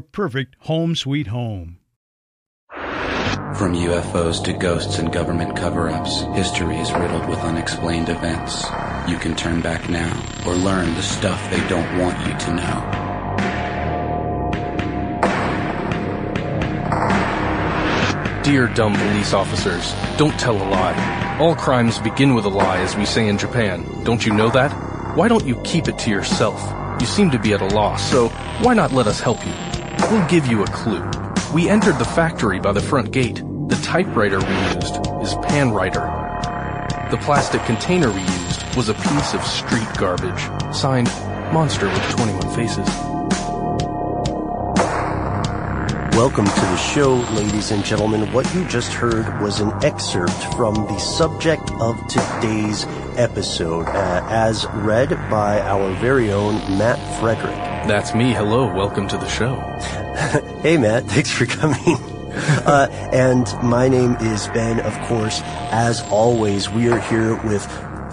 perfect home sweet home. From UFOs to ghosts and government cover ups, history is riddled with unexplained events. You can turn back now or learn the stuff they don't want you to know. Dear dumb police officers, don't tell a lie. All crimes begin with a lie, as we say in Japan. Don't you know that? Why don't you keep it to yourself? You seem to be at a loss, so why not let us help you? We'll give you a clue. We entered the factory by the front gate. The typewriter we used is Panwriter. The plastic container we used was a piece of street garbage. Signed, Monster with 21 Faces. Welcome to the show, ladies and gentlemen. What you just heard was an excerpt from the subject of today's episode, uh, as read by our very own Matt Frederick. That's me. Hello. Welcome to the show. Hey, Matt, thanks for coming. Uh, and my name is Ben, of course. As always, we are here with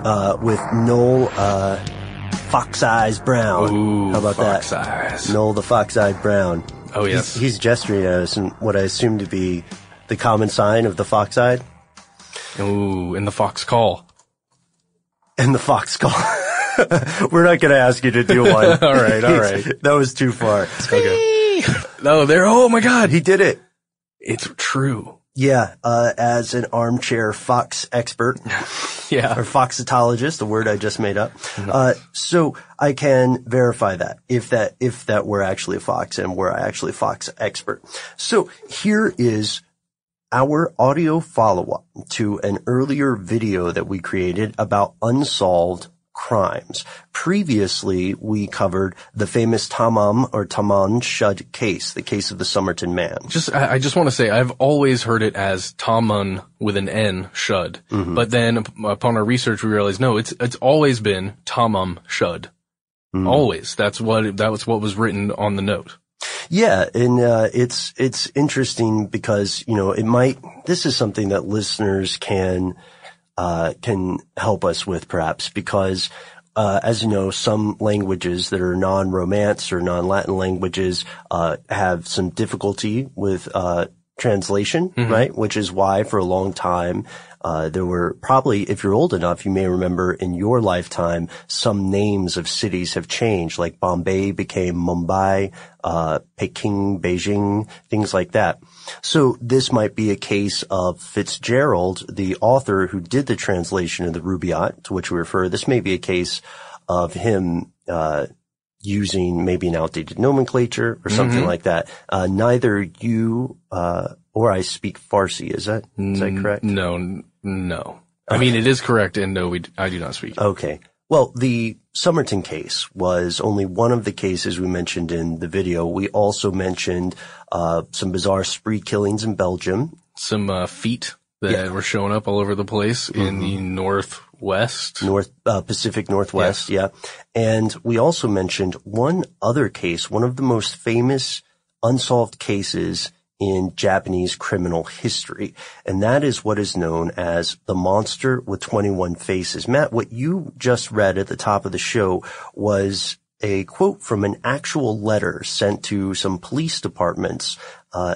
uh, with Noel uh, Fox Eyes Brown. Ooh, How about Fox that? Eyes. Noel the Fox Eyed Brown. Oh, yes. He's, he's gesturing at us in what I assume to be the common sign of the fox eyed Ooh, in the Fox call. and the fox call. We're not going to ask you to do one. All right, all right. that was too far. Okay. No, there. Oh my God. He did it. It's true. Yeah, uh, as an armchair fox expert Yeah. or foxitologist, the word I just made up. Uh, so I can verify that if that if that were actually a fox and were I actually a fox expert. So here is our audio follow-up to an earlier video that we created about unsolved crimes. Previously, we covered the famous Tamam or Taman Shud case, the case of the Somerton man. Just, I, I just want to say, I've always heard it as Tamun with an N, Shud. But then upon our research, we realized no, it's, it's always been Tamam Shud. Always. That's what, that was what was written on the note. Yeah, and uh, it's it's interesting because you know it might. This is something that listeners can uh, can help us with, perhaps, because uh, as you know, some languages that are non-Romance or non-Latin languages uh, have some difficulty with uh, translation, right? Which is why for a long time, uh, there were probably, if you're old enough, you may remember in your lifetime, some names of cities have changed, like Bombay became Mumbai, uh, Peking, Beijing, things like that. So this might be a case of Fitzgerald, the author who did the translation of the Rubaiyat, to which we refer. This may be a case of him, uh, using maybe an outdated nomenclature or something like that. Uh, neither you, uh, or I speak Farsi. Is that, is that correct? No, no. I mean, it is correct, and no, we, I do not speak. Okay. Well, the Somerton case was only one of the cases we mentioned in the video. We also mentioned, uh, some bizarre spree killings in Belgium. Some uh, feet that were showing up all over the place in the northwest. North uh, Pacific Northwest, yeah. And we also mentioned one other case, one of the most famous unsolved cases in Japanese criminal history, and that is what is known as the monster with 21 faces. Matt, what you just read at the top of the show was a quote from an actual letter sent to some police departments. Uh,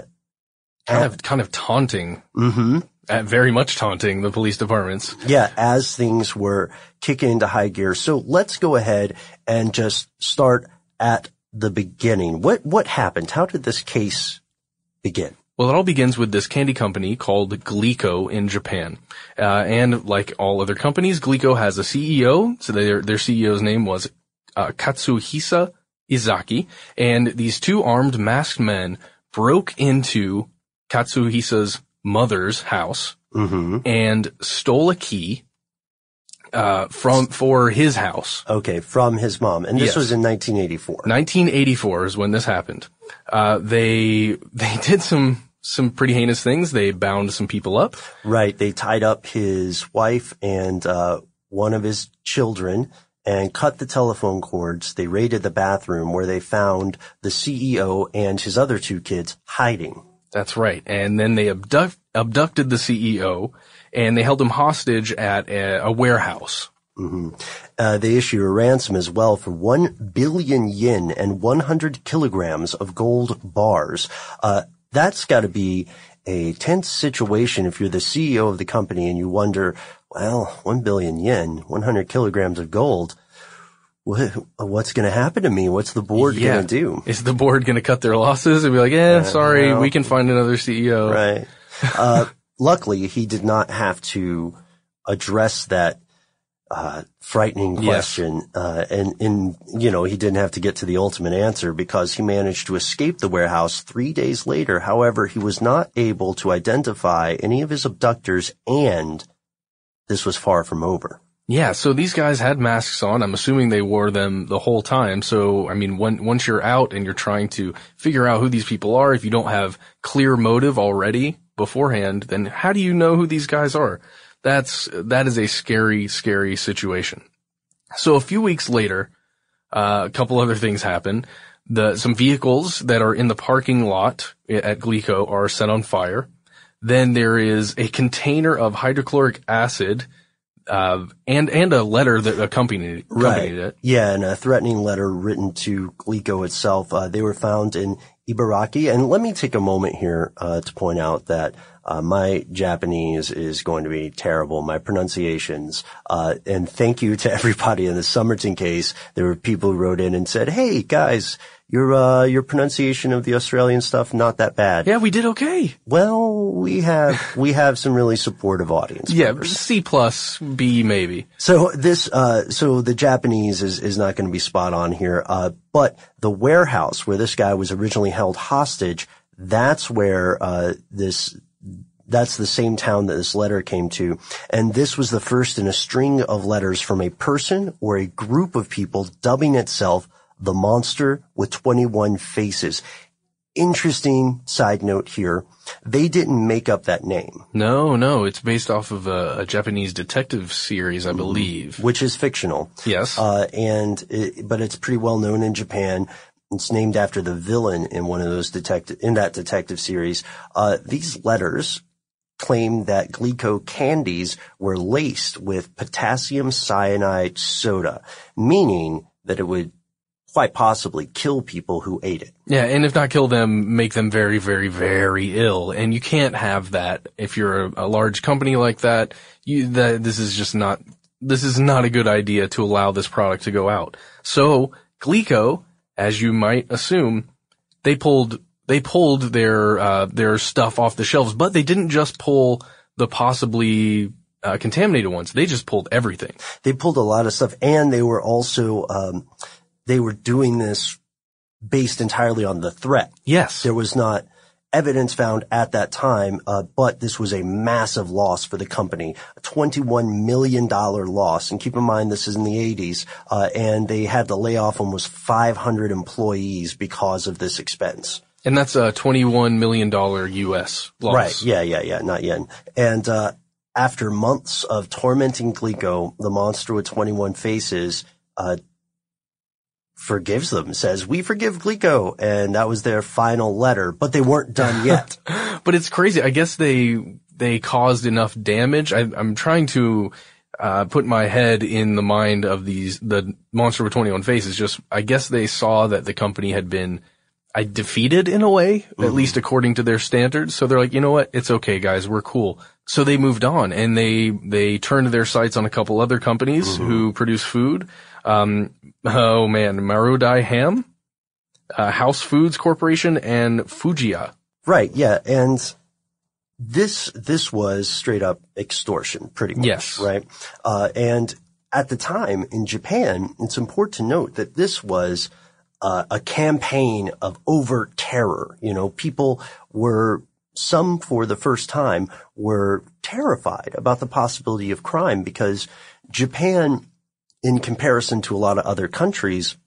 kind of, kind of taunting. hmm Uh, very much taunting the police departments. Yeah, as things were kicking into high gear. So let's go ahead and just start at the beginning. What what happened? How did this case begin? Well, it all begins with this candy company called Glico in Japan. Uh, and like all other companies, Glico has a CEO. So their, their CEO's name was, uh, Katsuhisa Izaki. And these two armed masked men broke into Katsuhisa's mother's house Mm-hmm. and stole a key, uh, from, for his house. Okay, from his mom, and this Yes. was in 1984. 1984 is when this happened. Uh, they, they did some, some pretty heinous things. They bound some people up. Right. They tied up his wife and uh, one of his children and cut the telephone cords. They raided the bathroom where they found the CEO and his other two kids hiding. That's right. And then they abduct, abducted the CEO and they held him hostage at a, a warehouse. Uh, they issue a ransom as well for 1 billion yen and 100 kilograms of gold bars. Uh, that's got to be a tense situation if you're the CEO of the company and you wonder, well, 1 billion yen, 100 kilograms of gold. What, what's going to happen to me? What's the board going to do? Is the board going to cut their losses and be like, eh, sorry, well. we can find another CEO. Right. Luckily, he did not have to address that uh, frightening Yes. question, uh, and in you know he didn't have to get to the ultimate answer because he managed to escape the warehouse three days later. However, he was not able to identify any of his abductors, and this was far from over. Yeah, so these guys had masks on. I'm assuming they wore them the whole time. So, I mean, when, once you're out and you're trying to figure out who these people are, if you don't have clear motive already beforehand, then how do you know who these guys are? That's, that is a scary, scary situation. So a few weeks later, uh, a couple other things happen. The, some vehicles that are in the parking lot at Glico are set on fire. Then there is a container of hydrochloric acid uh, and and a letter that accompanied, accompanied it. Yeah, and a threatening letter written to Glico itself. Uh, they were found in Ibaraki. And let me take a moment here uh, to point out that uh, my Japanese is going to be terrible. My pronunciations. Uh, and thank you to everybody in the Somerton case. There were people who wrote in and said, "Hey guys, your uh, your pronunciation of the Australian stuff not that bad." Yeah, we did okay. Well, we have we have some really supportive audience. Yeah, members. C plus, B maybe. So this, uh, so the Japanese is, is not going to be spot on here. Uh, but the warehouse where this guy was originally held hostage, that's where, uh, this, that's the same town that this letter came to. And this was the first in a string of letters from a person or a group of people dubbing itself the monster with 21 faces. Interesting side note here. They didn't make up that name. No, no, it's based off of a, a Japanese detective series, I believe. which is fictional. Yes. Uh, and it, but it's pretty well known in Japan. It's named after the villain in one of those detective in that detective series. Uh, these letters claim that Glico candies were laced with potassium cyanide soda, meaning that it would quite possibly kill people who ate it. Yeah, and if not kill them, make them very, very, very ill. And you can't have that if you're a, a large company like that. You, that this is just not this is not a good idea to allow this product to go out. So Glico, as you might assume, they pulled they pulled their uh, their stuff off the shelves, but they didn't just pull the possibly uh, contaminated ones. They just pulled everything. They pulled a lot of stuff, and they were also um, they were doing this based entirely on the threat. Yes, there was not evidence found at that time, uh, but this was a massive loss for the company, a $21 million loss. And keep in mind, this is in the 80s, uh, and they had to lay off almost 500 employees because of this expense. And that's a $21 million US loss. Right. Yeah, yeah, yeah, not yen. And, uh, after months of tormenting Glico, the monster with 21 faces, uh, forgives them, says, we forgive Glico. And that was their final letter, but they weren't done yet. but it's crazy. I guess they, they caused enough damage. I, am trying to, uh, put my head in the mind of these, the monster with 21 faces. Just, I guess they saw that the company had been, I defeated in a way, mm-hmm. at least according to their standards. So they're like, you know what? It's okay, guys. We're cool. So they moved on and they, they turned their sights on a couple other companies mm-hmm. who produce food. Um, oh man, Marudai Ham, uh, House Foods Corporation and Fujiya. Right. Yeah. And this, this was straight up extortion pretty much. Yes. Right. Uh, and at the time in Japan, it's important to note that this was, uh, a campaign of overt terror. You know, people were some for the first time were terrified about the possibility of crime because Japan in comparison to a lot of other countries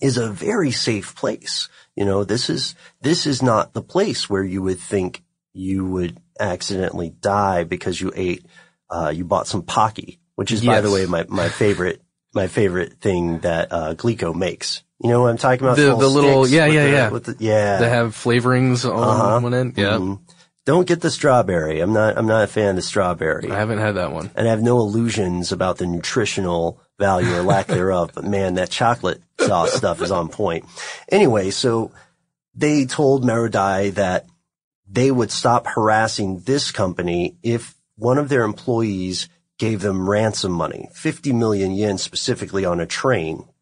is a very safe place. You know, this is, this is not the place where you would think you would accidentally die because you ate, uh, you bought some Pocky, which is, yes. by the way, my, my favorite, my favorite thing that, uh, Glico makes. You know what I'm talking about? The, the little, yeah, yeah, the, yeah. The, yeah. They have flavorings on uh-huh. one end. Yeah. Mm-hmm. Don't get the strawberry. I'm not, I'm not a fan of the strawberry. I haven't had that one. And I have no illusions about the nutritional value or lack thereof, but man, that chocolate sauce stuff is on point. Anyway, so they told Marudai that they would stop harassing this company if one of their employees gave them ransom money, 50 million yen specifically on a train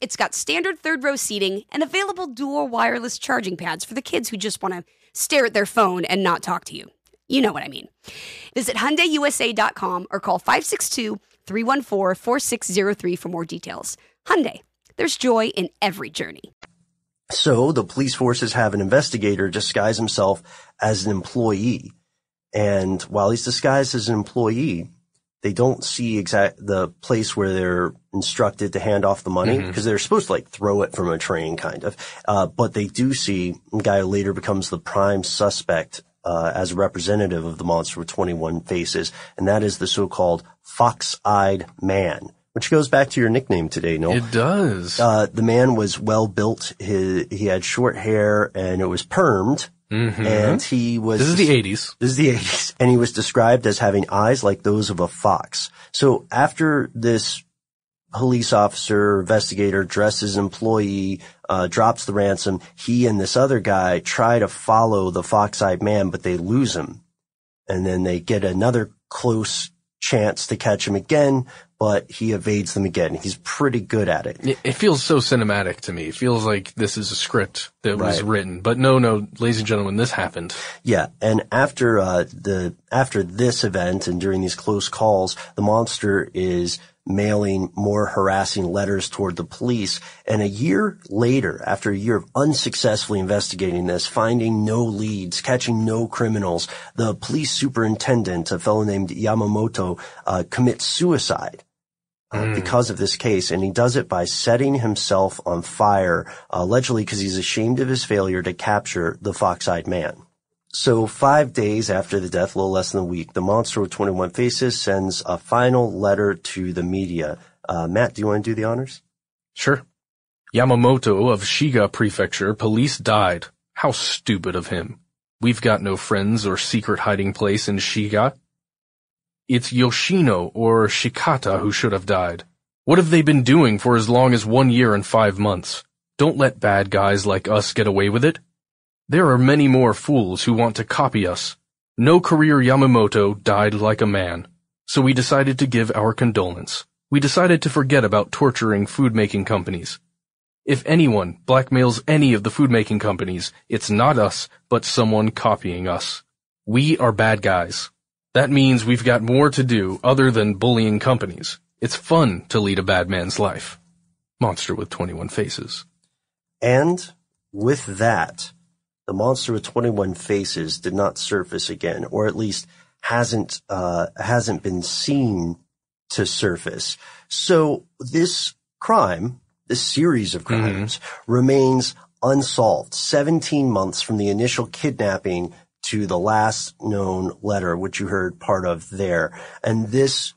it's got standard third row seating and available dual wireless charging pads for the kids who just want to stare at their phone and not talk to you. You know what I mean. Visit HyundaiUSA.com or call 562-314-4603 for more details. Hyundai, there's joy in every journey. So the police forces have an investigator disguise himself as an employee. And while he's disguised as an employee, they don't see exact the place where they're instructed to hand off the money because they're supposed to like throw it from a train kind of. Uh, but they do see a guy who later becomes the prime suspect uh, as a representative of the monster with 21 faces, and that is the so-called fox-eyed man. Which goes back to your nickname today, Noel. It does. Uh, the man was well built. He, he had short hair and it was permed. Mhm. And he was. This is the 80s. This is the 80s. And he was described as having eyes like those of a fox. So after this police officer, investigator, dresses employee, uh, drops the ransom, he and this other guy try to follow the fox-eyed man, but they lose him. And then they get another close chance to catch him again, but he evades them again. He's pretty good at it. It, feels so cinematic to me. It feels like this is a script that was written. But no, no, ladies and gentlemen, this happened. Yeah, and after uh, the after this event and during these close calls, the monster is mailing more harassing letters toward the police. And a year later, after a year of unsuccessfully investigating this, finding no leads, catching no criminals, the police superintendent, a fellow named Yamamoto, uh, commits suicide. Uh, because of this case, and he does it by setting himself on fire, allegedly because he's ashamed of his failure to capture the fox-eyed man. So five days after the death, a little less than a week, the monster with 21 faces sends a final letter to the media. Uh, Matt, do you want to do the honors? Sure. Yamamoto of Shiga Prefecture, police died. How stupid of him. We've got no friends or secret hiding place in Shiga. It's Yoshino or Shikata who should have died. What have they been doing for as long as one year and five months? Don't let bad guys like us get away with it. There are many more fools who want to copy us. No career Yamamoto died like a man. So we decided to give our condolence. We decided to forget about torturing food-making companies. If anyone blackmails any of the food-making companies, it's not us, but someone copying us. We are bad guys. That means we've got more to do other than bullying companies. It's fun to lead a bad man's life. Monster with 21 faces. And with that, the monster with 21 faces did not surface again, or at least hasn't, uh, hasn't been seen to surface. So this crime, this series of crimes remains unsolved 17 months from the initial kidnapping to the last known letter, which you heard part of there. And this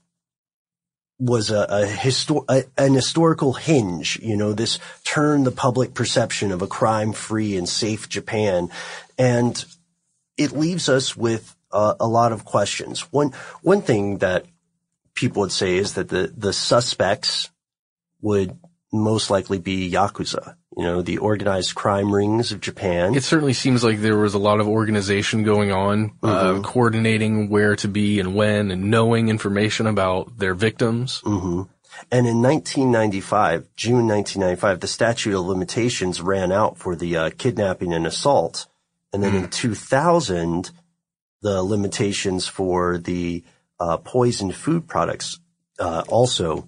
was a, a, histor- a an historical hinge, you know, this turned the public perception of a crime-free and safe Japan, and it leaves us with uh, a lot of questions. One one thing that people would say is that the the suspects would most likely be yakuza, you know, the organized crime rings of Japan. It certainly seems like there was a lot of organization going on, uh, Mhm. coordinating where to be and when and knowing information about their victims. Mm-hmm. And in 1995, June 1995, the statute of limitations ran out for the uh, kidnapping and assault. And then in 2000, the limitations for the uh, poisoned food products uh, also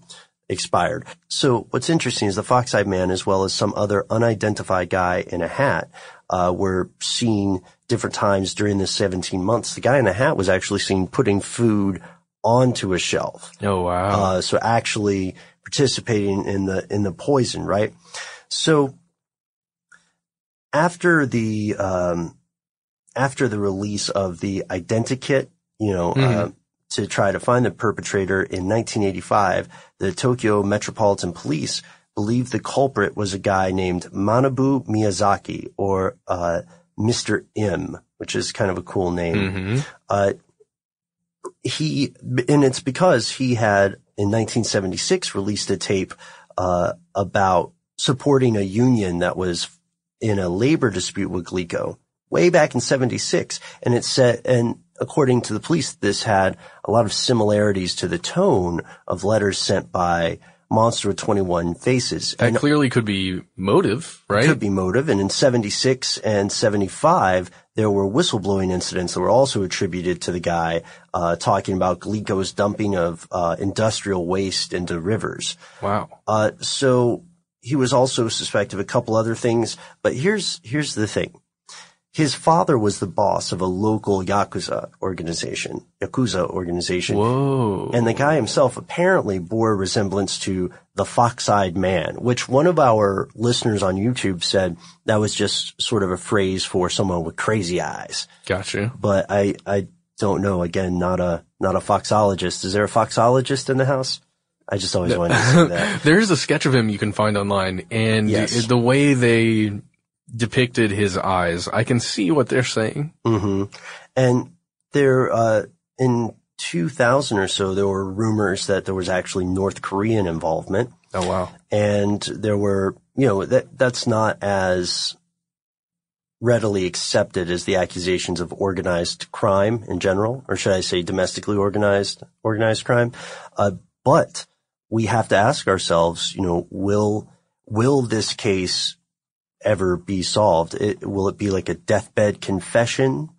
expired. So what's interesting is the fox-eyed man, as well as some other unidentified guy in a hat, uh, were seen different times during the 17 months. The guy in the hat was actually seen putting food onto a shelf. Oh wow! Uh, so actually participating in the in the poison, right? So after the um, after the release of the identikit, you know, uh, Mhm. To try to find the perpetrator in 1985, the Tokyo Metropolitan Police believed the culprit was a guy named Manabu Miyazaki or uh, Mr. M, which is kind of a cool name. Mm-hmm. Uh, he, and it's because he had in 1976 released a tape, uh, about supporting a union that was in a labor dispute with Glico way back in 76. And it said, and according to the police, this had a lot of similarities to the tone of letters sent by Monster with 21 Faces. That And clearly could be motive, right? could be motive. And in 76 and 75, there were whistleblowing incidents that were also attributed to the guy, uh, talking about Glico's dumping of, uh, industrial waste into rivers. Wow. Uh, so he was also suspect of a couple other things, but here's, here's the thing. His father was the boss of a local Yakuza organization, Yakuza organization. Whoa. And the guy himself apparently bore a resemblance to the fox-eyed man, which one of our listeners on YouTube said that was just sort of a phrase for someone with crazy eyes. Gotcha. But I, I don't know. Again, not a, not a foxologist. Is there a foxologist in the house? I just always wanted to say that. There's a sketch of him you can find online, and Yes. the way they depicted his eyes, I can see what they're saying. hmm And there, uh, in 2000 or so, there were rumors that there was actually North Korean involvement. Oh wow. And there were, you know, that, that's not as readily accepted as the accusations of organized crime in general, or should I say domestically organized, organized crime. Uh, but we have to ask ourselves, you know, will, will this case ever be solved? It, will it be like a deathbed confession?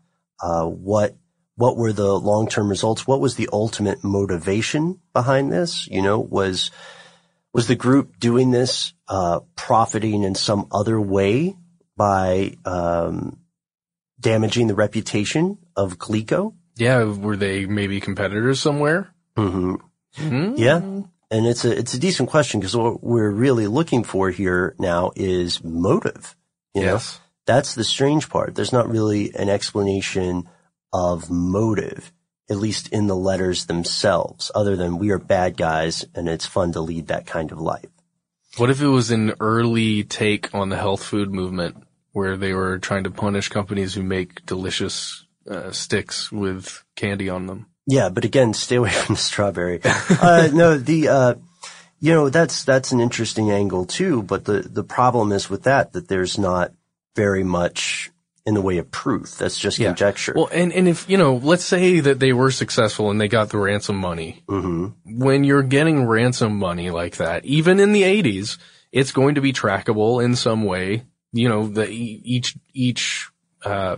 Uh, what, what were the long-term results? What was the ultimate motivation behind this? You know, was, was the group doing this, uh, profiting in some other way by, um, damaging the reputation of Glico? Yeah, were they maybe competitors somewhere? Mm-hmm. Hmm? Yeah. And it's a, it's a decent question because what we're really looking for here now is motive. You know? Yes. That's the strange part. There's not really an explanation of motive, at least in the letters themselves, other than we are bad guys and it's fun to lead that kind of life. What if it was an early take on the health food movement where they were trying to punish companies who make delicious uh, sticks with candy on them? Yeah, but again, stay away from the strawberry. uh, no, the, uh, you know, that's, that's an interesting angle too, but the, the problem is with that, that there's not very much in the way of proof. That's just conjecture. Well, and, and if, you know, let's say that they were successful and they got the ransom money. Mm-hmm. When you're getting ransom money like that, even in the 80s, it's going to be trackable in some way. You know, the, each, each, uh,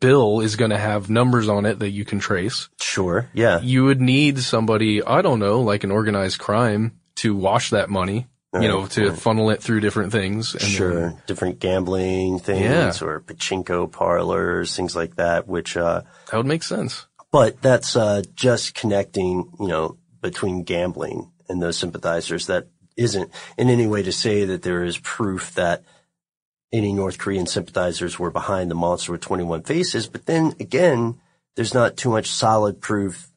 bill is going to have numbers on it that you can trace. Sure. Yeah. You would need somebody, I don't know, like an organized crime to wash that money, you know, to right. funnel it through different things. And sure. then- Different gambling things Yeah. or pachinko parlors, things like that, which, uh, that would make sense. but that's, uh, just connecting, you know, between gambling and those sympathizers. That isn't in any way to say that there is proof that any North Korean sympathizers were behind the monster with 21 faces. But then again, there's not too much solid proof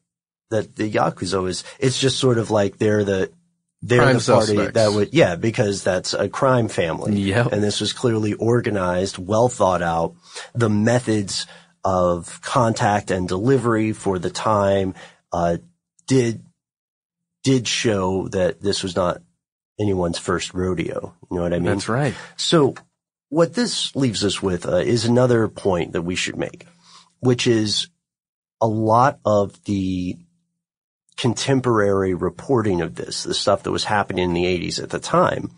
that the Yakuza is, it's just sort of like they're the, they're Crime the party suspects. that would, yeah, because that's a crime family. Yep. And this was clearly organized, well thought out. The methods of contact and delivery for the time, uh, did, did show that this was not anyone's first rodeo. You know what I mean? That's right. So what this leaves us with uh, is another point that we should make, which is a lot of the contemporary reporting of this, the stuff that was happening in the 80s at the time,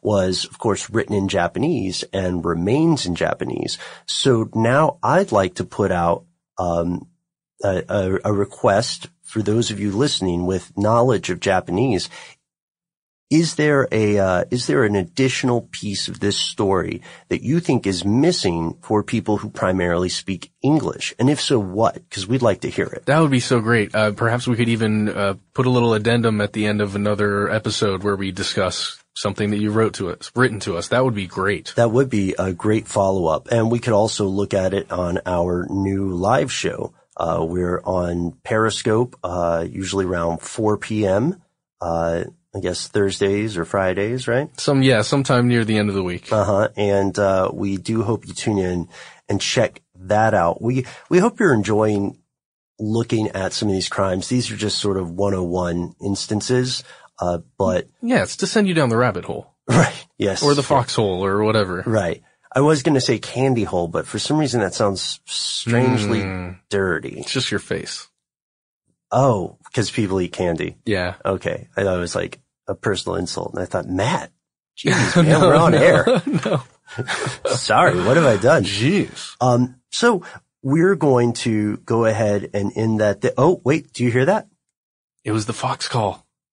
was of course written in Japanese and remains in Japanese. So now I'd like to put out um, a, a, a request for those of you listening with knowledge of Japanese. Is there a uh, is there an additional piece of this story that you think is missing for people who primarily speak English? And if so, what? Because we'd like to hear it. That would be so great. Uh, perhaps we could even uh, put a little addendum at the end of another episode where we discuss something that you wrote to us, written to us. That would be great. That would be a great follow up. And we could also look at it on our new live show. Uh, we're on Periscope, uh, usually around 4 p.m. I guess Thursdays or Fridays, right? Some, yeah, sometime near the end of the week. Uh huh. And uh, we do hope you tune in and check that out. We we hope you're enjoying looking at some of these crimes. These are just sort of 101 instances, uh, but Yeah, it's to send you down the rabbit hole. right, yes, Or the foxhole or whatever. right. I was going to say candy hole, but for some reason that sounds strangely Mm. dirty. It's just your face. Oh, because people eat candy. Yeah. Okay, I thought was like a personal insult, and I thought, Matt, jeez, man, we're on air. no. Sorry, what have I done? Jeez. Um, so we're going to go ahead and end that. Th- oh, wait, do you hear that? It was the fox call.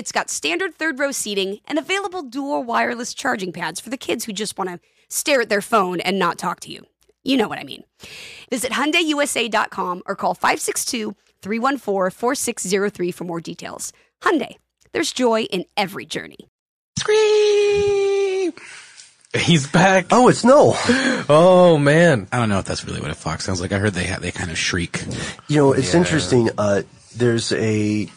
it's got standard third row seating and available dual wireless charging pads for the kids who just want to stare at their phone and not talk to you. You know what I mean. Visit HyundaiUSA.com or call 562-314-4603 for more details. Hyundai, there's joy in every journey. Scream! He's back. Oh, it's no. Oh man. I don't know if that's really what a fox sounds like. I heard they ha- they kind of shriek. You know, it's Yeah. interesting. Uh, there's a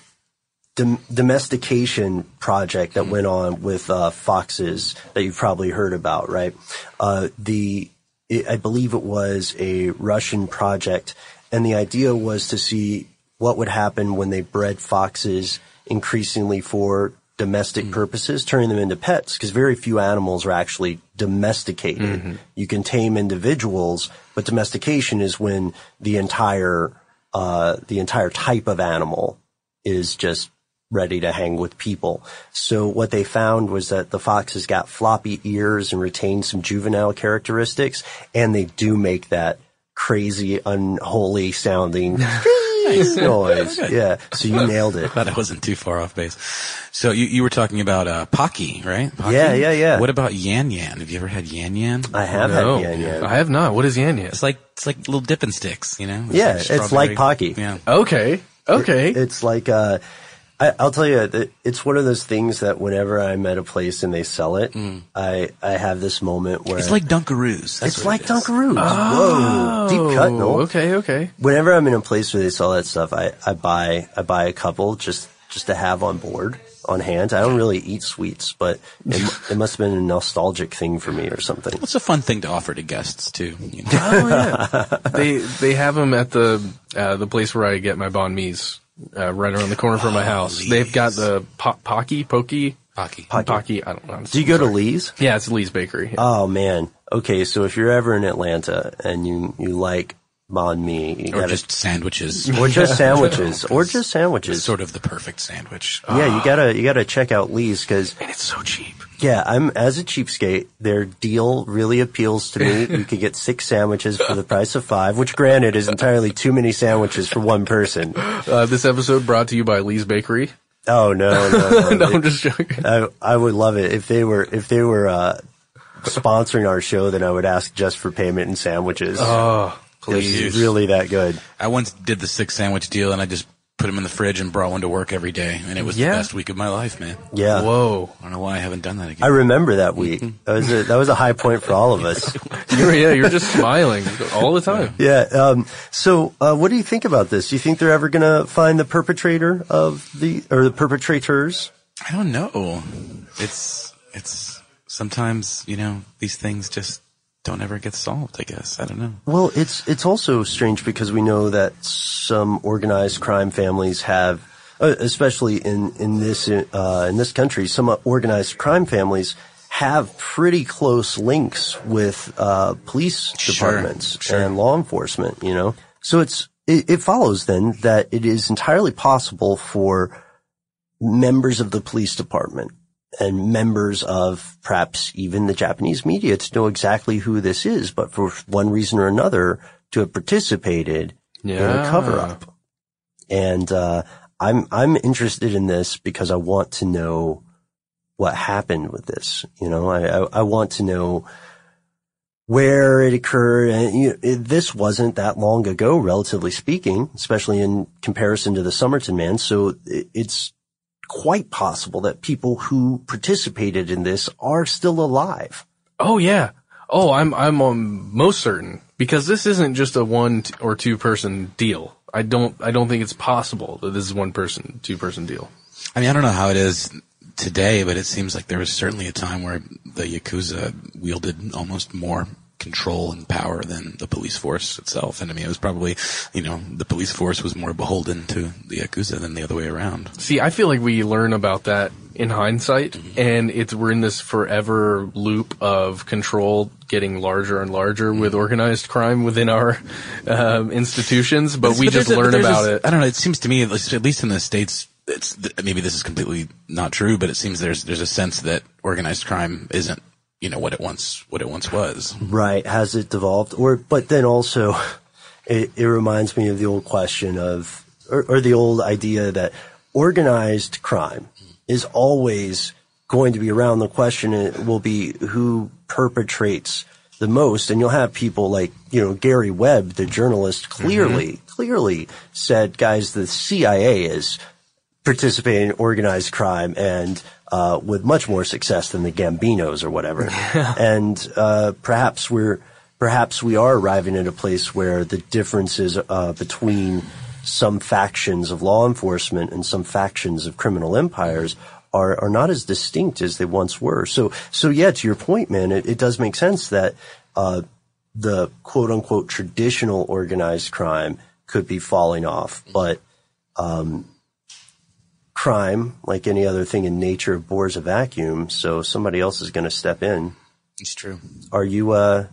dom- domestication project that went on with uh, foxes that you've probably heard about, right? Uh, the it, I believe it was a Russian project, and the idea was to see what would happen when they bred foxes increasingly for domestic purposes, turning them into pets, because very few animals are actually domesticated. You can tame individuals, but domestication is when the entire uh, the entire type of animal is just ready to hang with people. So what they found was that the foxes got floppy ears and retained some juvenile characteristics, and they do make that crazy, unholy sounding noise. Yeah. So you nailed it. Glad I wasn't too far off base. So you, you were talking about uh, Pocky, right? Pocky? Yeah, yeah, yeah. What about Yan Yan? Have you ever had Yan Yan? I have No, had yan yan. I have not. What is yan yan? It's like it's like little dipping sticks, you know? Yeah, it's like. Pocky. Yeah. Okay. Okay. It's like uh I, I'll tell you, it's one of those things that whenever I'm at a place and they sell it, I I have this moment where It's like Dunkaroos. That's it's like it is. Dunkaroos. Whoa, deep cut, no? Oh, Okay, okay. Whenever I'm in a place where they sell that stuff, I, I buy I buy a couple just just to have on board on hand. I don't really eat sweets, but it, it must have been a nostalgic thing for me or something. It's a fun thing to offer to guests too. You know? Oh yeah. they they have them at the uh, the place where I get my banh mi's, uh, right around the corner from my house. They've got the po- Pocky, Pokey, Pocky. Pocky. I don't know. Do you go to Lee's? Yeah, it's Lee's Bakery. Oh man. Okay, so if you're ever in Atlanta and you you like banh mi, you Or gotta, just sandwiches. or just sandwiches, or just It's sandwiches. sort of the perfect sandwich. Yeah, you gotta you gotta check out Lee's because and it's so cheap. Yeah, I'm as a cheapskate. Their deal really appeals to me. You could get six sandwiches for the price of five, which granted is entirely too many sandwiches for one person. Uh, this episode brought to you by Lee's Bakery. Oh no, no, no! no, I'm just joking. I, I would love it if they were if they were uh, sponsoring our show. Then I would ask just for payment and sandwiches. Oh, It's please. really that good. I once did the six sandwich deal and I just put them in the fridge and brought one to work every day. And it was Yeah. the best week of my life, man. Yeah. Whoa. I don't know why I haven't done that again. I remember that week. That was a, that was a high point for all of us. You're, yeah, you're just smiling all the time. Yeah. Um, so, uh, what do you think about this? Do you think they're ever going to find the perpetrator of the or the perpetrators? I don't know. It's, it's sometimes, you know, these things just don't ever get solved, I guess. I don't know. Well, it's it's also strange because we know that some organized crime families have, uh, especially in in this uh, in this country, some organized crime families have pretty close links with uh, police Sure, departments sure. and law enforcement. You know, so it's it, it follows then that it is entirely possible for members of the police department and members of perhaps even the Japanese media to know exactly who this is, but for one reason or another to have participated in a cover up. And, uh, I'm, I'm interested in this because I want to know what happened with this. You know, I, I, I want to know where it occurred. And you know, it, this wasn't that long ago, relatively speaking, especially in comparison to the Somerton man. So it, it's quite possible that people who participated in this are still alive. Oh yeah. Oh, I'm I'm um, most certain because this isn't just a one t- or two person deal. I don't I don't think it's possible that this is one person two person deal. I mean, I don't know how it is today, but it seems like there was certainly a time where the Yakuza wielded almost more control and power than the police force itself. And I mean, it was probably, you know, the police force was more beholden to the Yakuza than the other way around. See, I feel like we learn about that in hindsight, and it's we're in this forever loop of control getting larger and larger with organized crime within our um, institutions, but we just there's a- learn about a- it. I don't know. It seems to me, at least, at least in the states, it's maybe this is completely not true, but it seems there's there's a sense that organized crime isn't, you know, what it once what it once was. Right. Has it devolved? Or, but then also, it, it reminds me of the old question of, or, or the old idea that organized crime is always going to be around. The question it will be who perpetrates the most. And you'll have people like, you know, Gary Webb, the journalist, clearly, mm-hmm. clearly said, guys, the CIA is participating in organized crime and uh, with much more success than the Gambinos or whatever. and uh, perhaps we're perhaps we are arriving at a place where the differences uh, between some factions of law enforcement and some factions of criminal empires are, are not as distinct as they once were. So, so yeah, to your point, man, it, it does make sense that, uh, the quote unquote traditional organized crime could be falling off, but, um, crime, like any other thing in nature, bores a vacuum. So somebody else is going to step in. It's true. Are you, uh,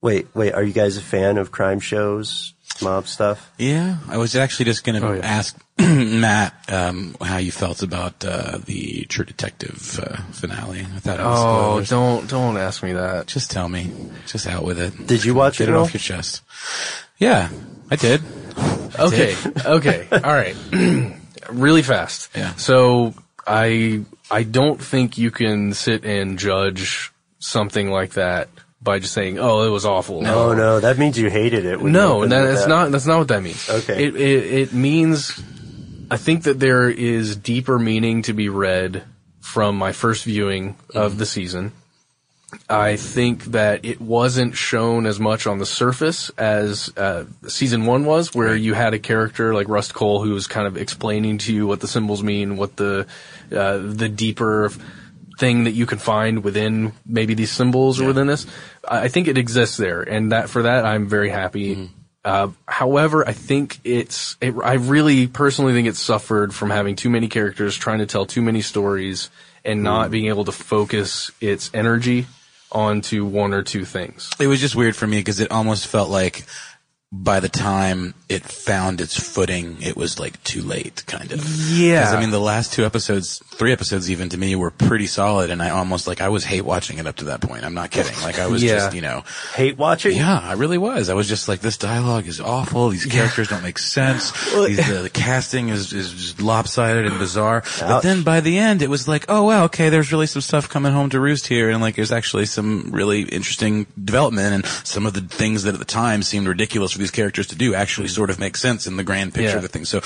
wait, wait, are you guys a fan of crime shows, mob stuff? Yeah, I was actually just going to Oh, yeah. ask Matt um, how you felt about uh, the True Detective uh, finale. I thought Oh, spoilers. don't don't ask me that. Just tell me. Just out with it. Did you watch Get it it at all? off your chest. Yeah, I did. Okay, okay, all right. really fast. Yeah. So I I don't think you can sit and judge something like that by just saying, "Oh, it was awful." Oh no, that means you hated it. No, that, that's that. not. That's not what that means. Okay. It it, it means I think that there is deeper meaning to be read from my first viewing of mm-hmm. the season. I think that it wasn't shown as much on the surface as uh, season one was, where you had a character like Rust Cohle who was kind of explaining to you what the symbols mean, what the uh, the deeper thing that you can find within maybe these symbols or within this. I think it exists there, and that for that I'm very happy. Uh, however, I think it's, it, I really personally think it's suffered from having too many characters trying to tell too many stories and not being able to focus its energy onto one or two things. It was just weird for me because it almost felt like by the time it found its footing, it was like too late, kind of. Yeah. I mean, the last two episodes, three episodes even to me were pretty solid, and I almost like I was hate watching it up to that point. I'm not kidding. Like I was Yeah. just, you know, hate watching. Yeah, I really was. I was just like, this dialogue is awful. These characters don't make sense. These, the, the casting is is just lopsided and bizarre. But then by the end, it was like, oh wow, okay, there's really some stuff coming home to roost here, and like there's actually some really interesting development, and some of the things that at the time seemed ridiculous for these characters to do actually hmm. sort of make sense in the grand picture Yeah. of the thing. So.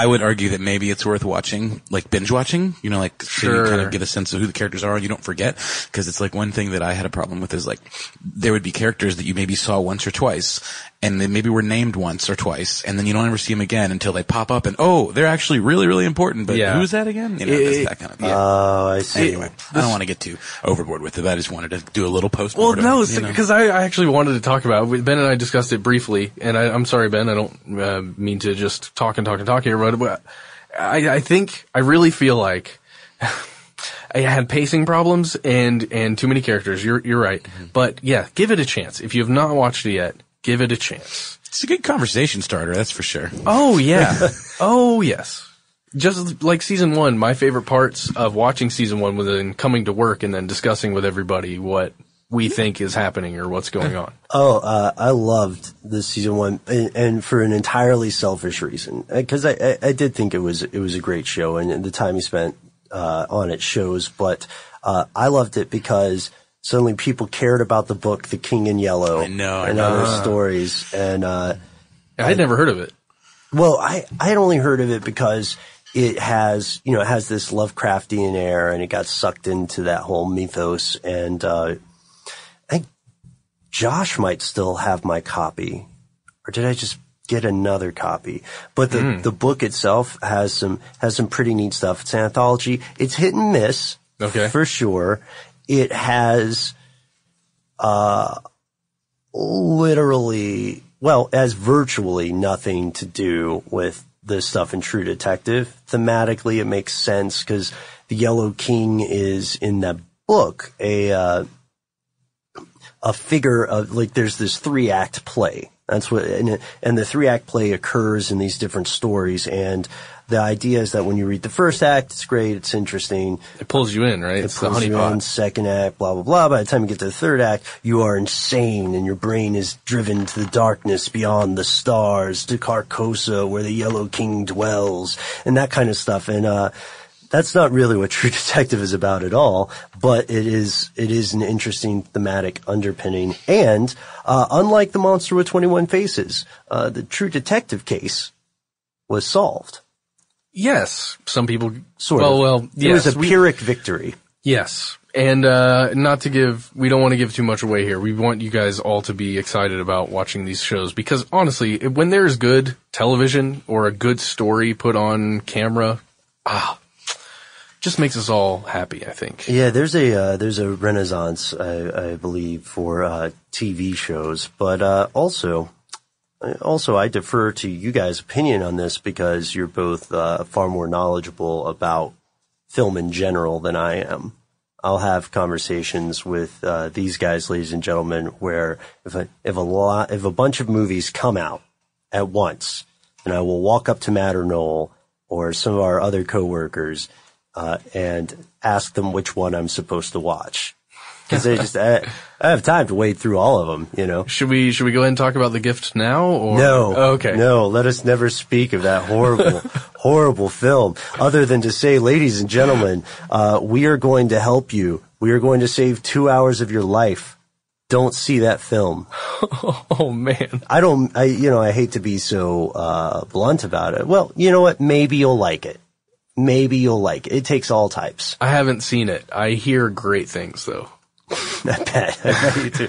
I would argue that maybe it's worth watching, like binge watching, you know, like so you kind of get a sense of who the characters are and you don't forget. Cause it's like one thing that I had a problem with is like, there would be characters that you maybe saw once or twice and they maybe were named once or twice and then you don't ever see them again until they pop up and oh, they're actually really, really important, but Yeah. who's that again? You know, It- that kind of, yeah. Oh, I see. anyway, I don't want to get too overboard with it. I just wanted to do a little post Well, no, because I, I actually wanted to talk about it. Ben and I discussed it briefly, and I, I'm sorry, Ben, I don't uh, mean to just talk and talk and talk here, but- but I, I think I really feel like I had pacing problems and and too many characters. You're you're right, but yeah, give it a chance. If you have not watched it yet, give it a chance. It's a good conversation starter, that's for sure. Oh yeah. oh yes. Just like season one, my favorite parts of watching season one was then coming to work and then discussing with everybody what we think is happening or what's going on. Oh, uh, I loved this season one, and, and for an entirely selfish reason, because I, I, I did think it was it was a great show, and the time you spent uh, on it shows. But uh, I loved it because suddenly people cared about the book, The King in Yellow, know, I and know. other stories, and uh, I had never heard of it. well, I I had only heard of it because it has you know it has this Lovecraftian air, and it got sucked into that whole mythos, and uh, I think Josh might still have my copy, or did I just get another copy? But the Hmm. the book itself has some has some pretty neat stuff. It's an anthology. It's hit and miss, Okay. for sure. It has uh literally well as virtually nothing to do with this stuff in True Detective. Thematically, it makes sense because the Yellow King is in that book a uh, a figure of like there's this three act play. That's what and, and the three act play occurs in these different stories and the idea is that when you read the first act, it's great, it's interesting. It pulls you in, right? It it's the pulls you in, honeypot. second act, blah blah blah. By the time you get to the third act, you are insane, and your brain is driven to the darkness beyond the stars, to Carcosa, where the Yellow King dwells, and that kind of stuff. And uh, that's not really what True Detective is about at all. But it is it is an interesting thematic underpinning. And uh, unlike the Monster with Twenty One Faces, uh, the True Detective case was solved. Yes, some people Sort well, of. well, it was a we- Pyrrhic victory. Yes. And uh, not to give, we don't want to give too much away here. We want you guys all to be excited about watching these shows because honestly, when there's good television or a good story put on camera, ah, just makes us all happy. I think. Yeah, there's a uh, there's a renaissance, I, I believe, for uh, TV shows, but uh, also also I defer to you guys' opinion on this because you're both uh, far more knowledgeable about film in general than I am. I'll have conversations with uh, these guys, ladies and gentlemen, where if a, if a lot if a bunch of movies come out at once, and I will walk up to Matt or Noel or some of our other coworkers uh, and ask them which one I'm supposed to watch because they just I, I have time to wade through all of them, you know. Should we should we go ahead and talk about the gift now? Or No. okay, No, let us never speak of that horrible, horrible film. Other than to say, ladies and gentlemen, uh, we are going to help you. We are going to save two hours of your life don't see that film. oh man. I don't, I, you know, I hate to be so, uh, blunt about it. Well, you know what? Maybe you'll like it. Maybe you'll like it. It takes all types. I haven't seen it. I hear great things though. I bet. I bet you too.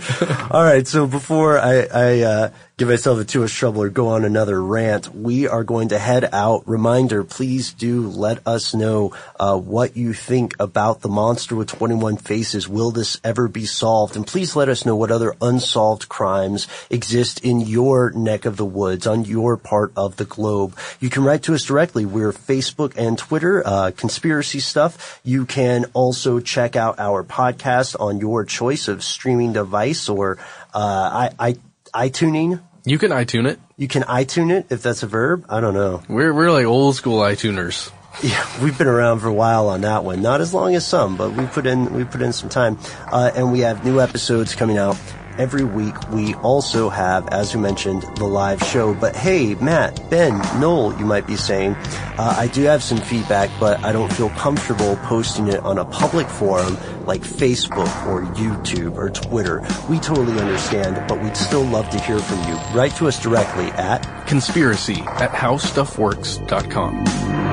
All right. So before I, I uh, give myself too much trouble or go on another rant, we are going to head out. Reminder, please do let us know uh, what you think about the monster with 21 faces. Will this ever be solved? And please let us know what other unsolved crimes exist in your neck of the woods, on your part of the globe. You can write to us directly. We're Facebook and Twitter, uh, conspiracy stuff. You can also check out our podcast on your choice of streaming device or uh, I, I, iTuning. You can iTune it. You can iTune it if that's a verb. I don't know. We're we're like old school iTuners. Yeah, we've been around for a while on that one. Not as long as some, but we put in we put in some time, uh, and we have new episodes coming out every week. We also have, as we mentioned, the live show. But hey, Matt, Ben, Noel, you might be saying, uh, I do have some feedback, but I don't feel comfortable posting it on a public forum like Facebook or YouTube or Twitter. We totally understand, but we'd still love to hear from you. Write to us directly at conspiracy at howstuffworks.com.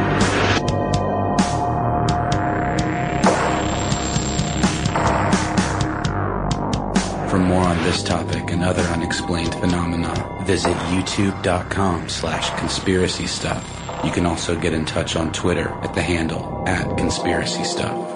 more on this topic and other unexplained phenomena, visit youtube.com slash conspiracy stuff. You can also get in touch on Twitter at the handle at conspiracy stuff.